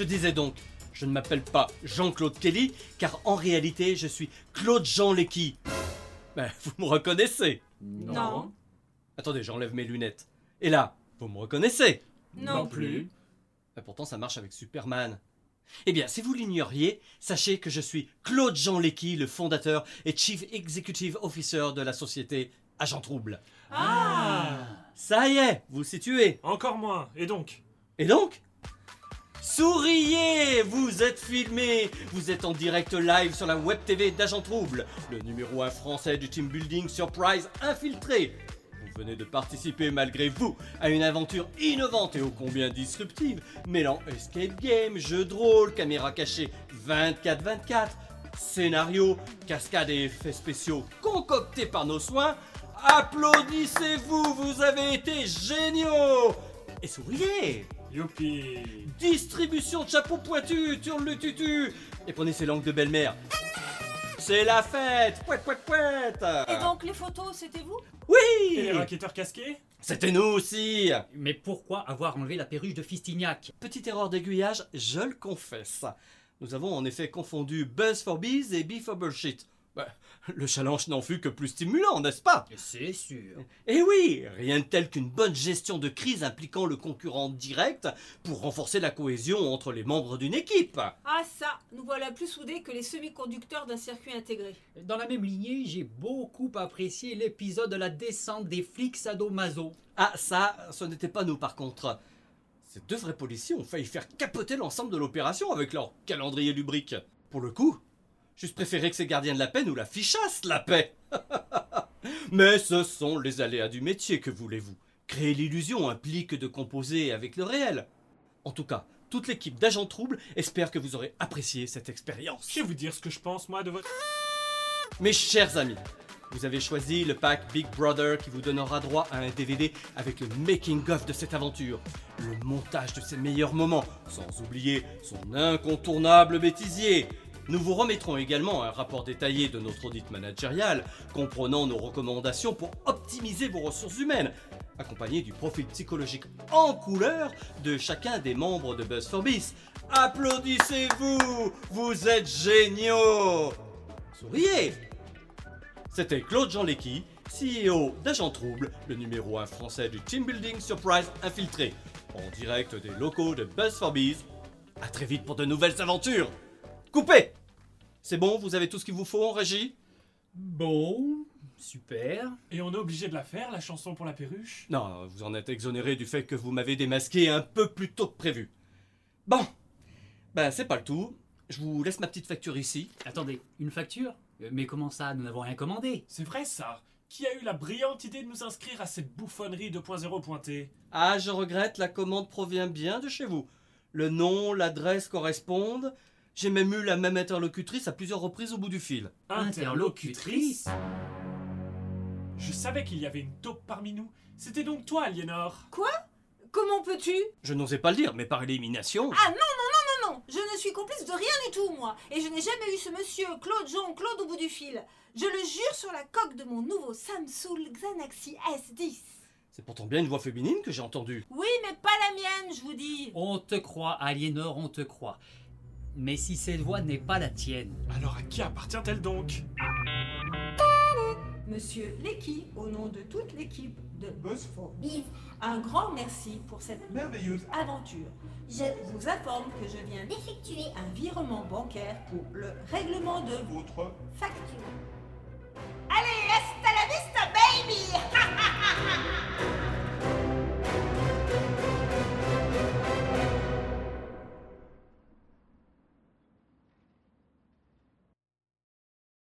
Je disais donc, je ne m'appelle pas Jean-Claude Kelly, car en réalité, je suis Claude Jean Lecky. Ben, vous me reconnaissez Non. Attendez, j'enlève mes lunettes. Et là, vous me reconnaissez Non plus. Ben, pourtant, ça marche avec Superman. Eh bien, si vous l'ignoriez, sachez que je suis Claude Jean Lecky, le fondateur et Chief Executive Officer de la société Agent Trouble. Ah Ça y est, vous situez. Encore moins. Et donc? Et donc? Souriez Vous êtes filmé Vous êtes en direct live sur la web TV d'Agent Trouble, le numéro 1 français du team building Surprise infiltré. Vous venez de participer malgré vous à une aventure innovante et ô combien disruptive, mêlant escape game, jeu de rôle, caméra cachée 24-24, scénario, cascade et effets spéciaux concoctés par nos soins. Applaudissez-vous, vous avez été géniaux Et souriez Youpi. Distribution de chapeaux pointus, turle le tutu. Et prenez ces langues de belle-mère. C'est la fête. Pouet, pouet, pouet. Et donc les photos, c'était vous? Et les Oui raquetteurs casqués? C'était nous aussi. Mais pourquoi avoir enlevé la perruche de Fistignac? Petite erreur d'aiguillage, je le confesse. Nous avons en effet confondu Buzz for Bees et Bee for Bullshit. Bah, le challenge n'en fut que plus stimulant, n'est-ce pas? C'est sûr. Eh oui, rien de tel qu'une bonne gestion de crise impliquant le concurrent direct pour renforcer la cohésion entre les membres d'une équipe. Ah ça, nous voilà plus soudés que les semi-conducteurs d'un circuit intégré. Dans la même lignée, j'ai beaucoup apprécié l'épisode de la descente des flics sadomaso. Ah, ça, ce n'était pas nous par contre. Ces deux vrais policiers ont failli faire capoter l'ensemble de l'opération avec leur calendrier lubrique. Pour le coup, j'eusse préféré que ces gardiens de la paix nous la fichassent, la paix. Mais ce sont les aléas du métier, que voulez-vous Créer l'illusion implique de composer avec le réel. En tout cas, toute l'équipe d'Agents Trouble espère que vous aurez apprécié cette expérience. Je vais vous dire ce que je pense, moi, de votre. Mes chers amis, vous avez choisi le pack Big Brother qui vous donnera droit à un DVD avec le making-of de cette aventure, le montage de ses meilleurs moments, sans oublier son incontournable bêtisier. Nous vous remettrons également un rapport détaillé de notre audit managérial, comprenant nos recommandations pour optimiser vos ressources humaines, accompagné du profil psychologique en couleur de chacun des membres de Buzz for Beast. Applaudissez-vous Vous êtes géniaux Souriez c'était Claude Jean Lecky, CEO d'Agent Trouble, le numéro 1 français du team building Surprise Infiltré, en direct des locaux de Buzz for Bees. À très vite pour de nouvelles aventures. Coupez C'est bon, vous avez tout ce qu'il vous faut en régie? Bon, super. Et on est obligé de la faire, la chanson pour la perruche? Non, vous en êtes exonéré du fait que vous m'avez démasqué un peu plus tôt que prévu. Bon, ben c'est pas le tout. Je vous laisse ma petite facture ici. Attendez, une facture? Mais comment ça? Nous n'avons rien commandé. C'est vrai, ça Qui a eu la brillante idée de nous inscrire à cette bouffonnerie 2.0 pointée? Ah, je regrette, la commande provient bien de chez vous. Le nom, l'adresse correspondent. J'ai même eu la même interlocutrice à plusieurs reprises au bout du fil. Interlocutrice Je savais qu'il y avait une taupe parmi nous. C'était donc toi, Aliénor Comment peux-tu? Je n'osais pas le dire, mais par élimination. Ah non, non, non, non, non Je ne suis complice de rien du tout, moi Et je n'ai jamais eu ce monsieur Claude Jean Claude au bout du fil. Je le jure sur la coque de mon nouveau Samsung Galaxy S10. C'est pourtant bien une voix féminine que j'ai entendue. Oui, mais pas la mienne, je vous dis. On te croit, Aliénor, on te croit. Mais si cette voix n'est pas la tienne, Alors à qui appartient-elle donc? Monsieur Lecky, au nom de toute l'équipe de Buzz for Biv, un grand merci pour cette merveilleuse aventure. Je vous informe que je viens d'effectuer un virement bancaire pour le règlement de votre facture.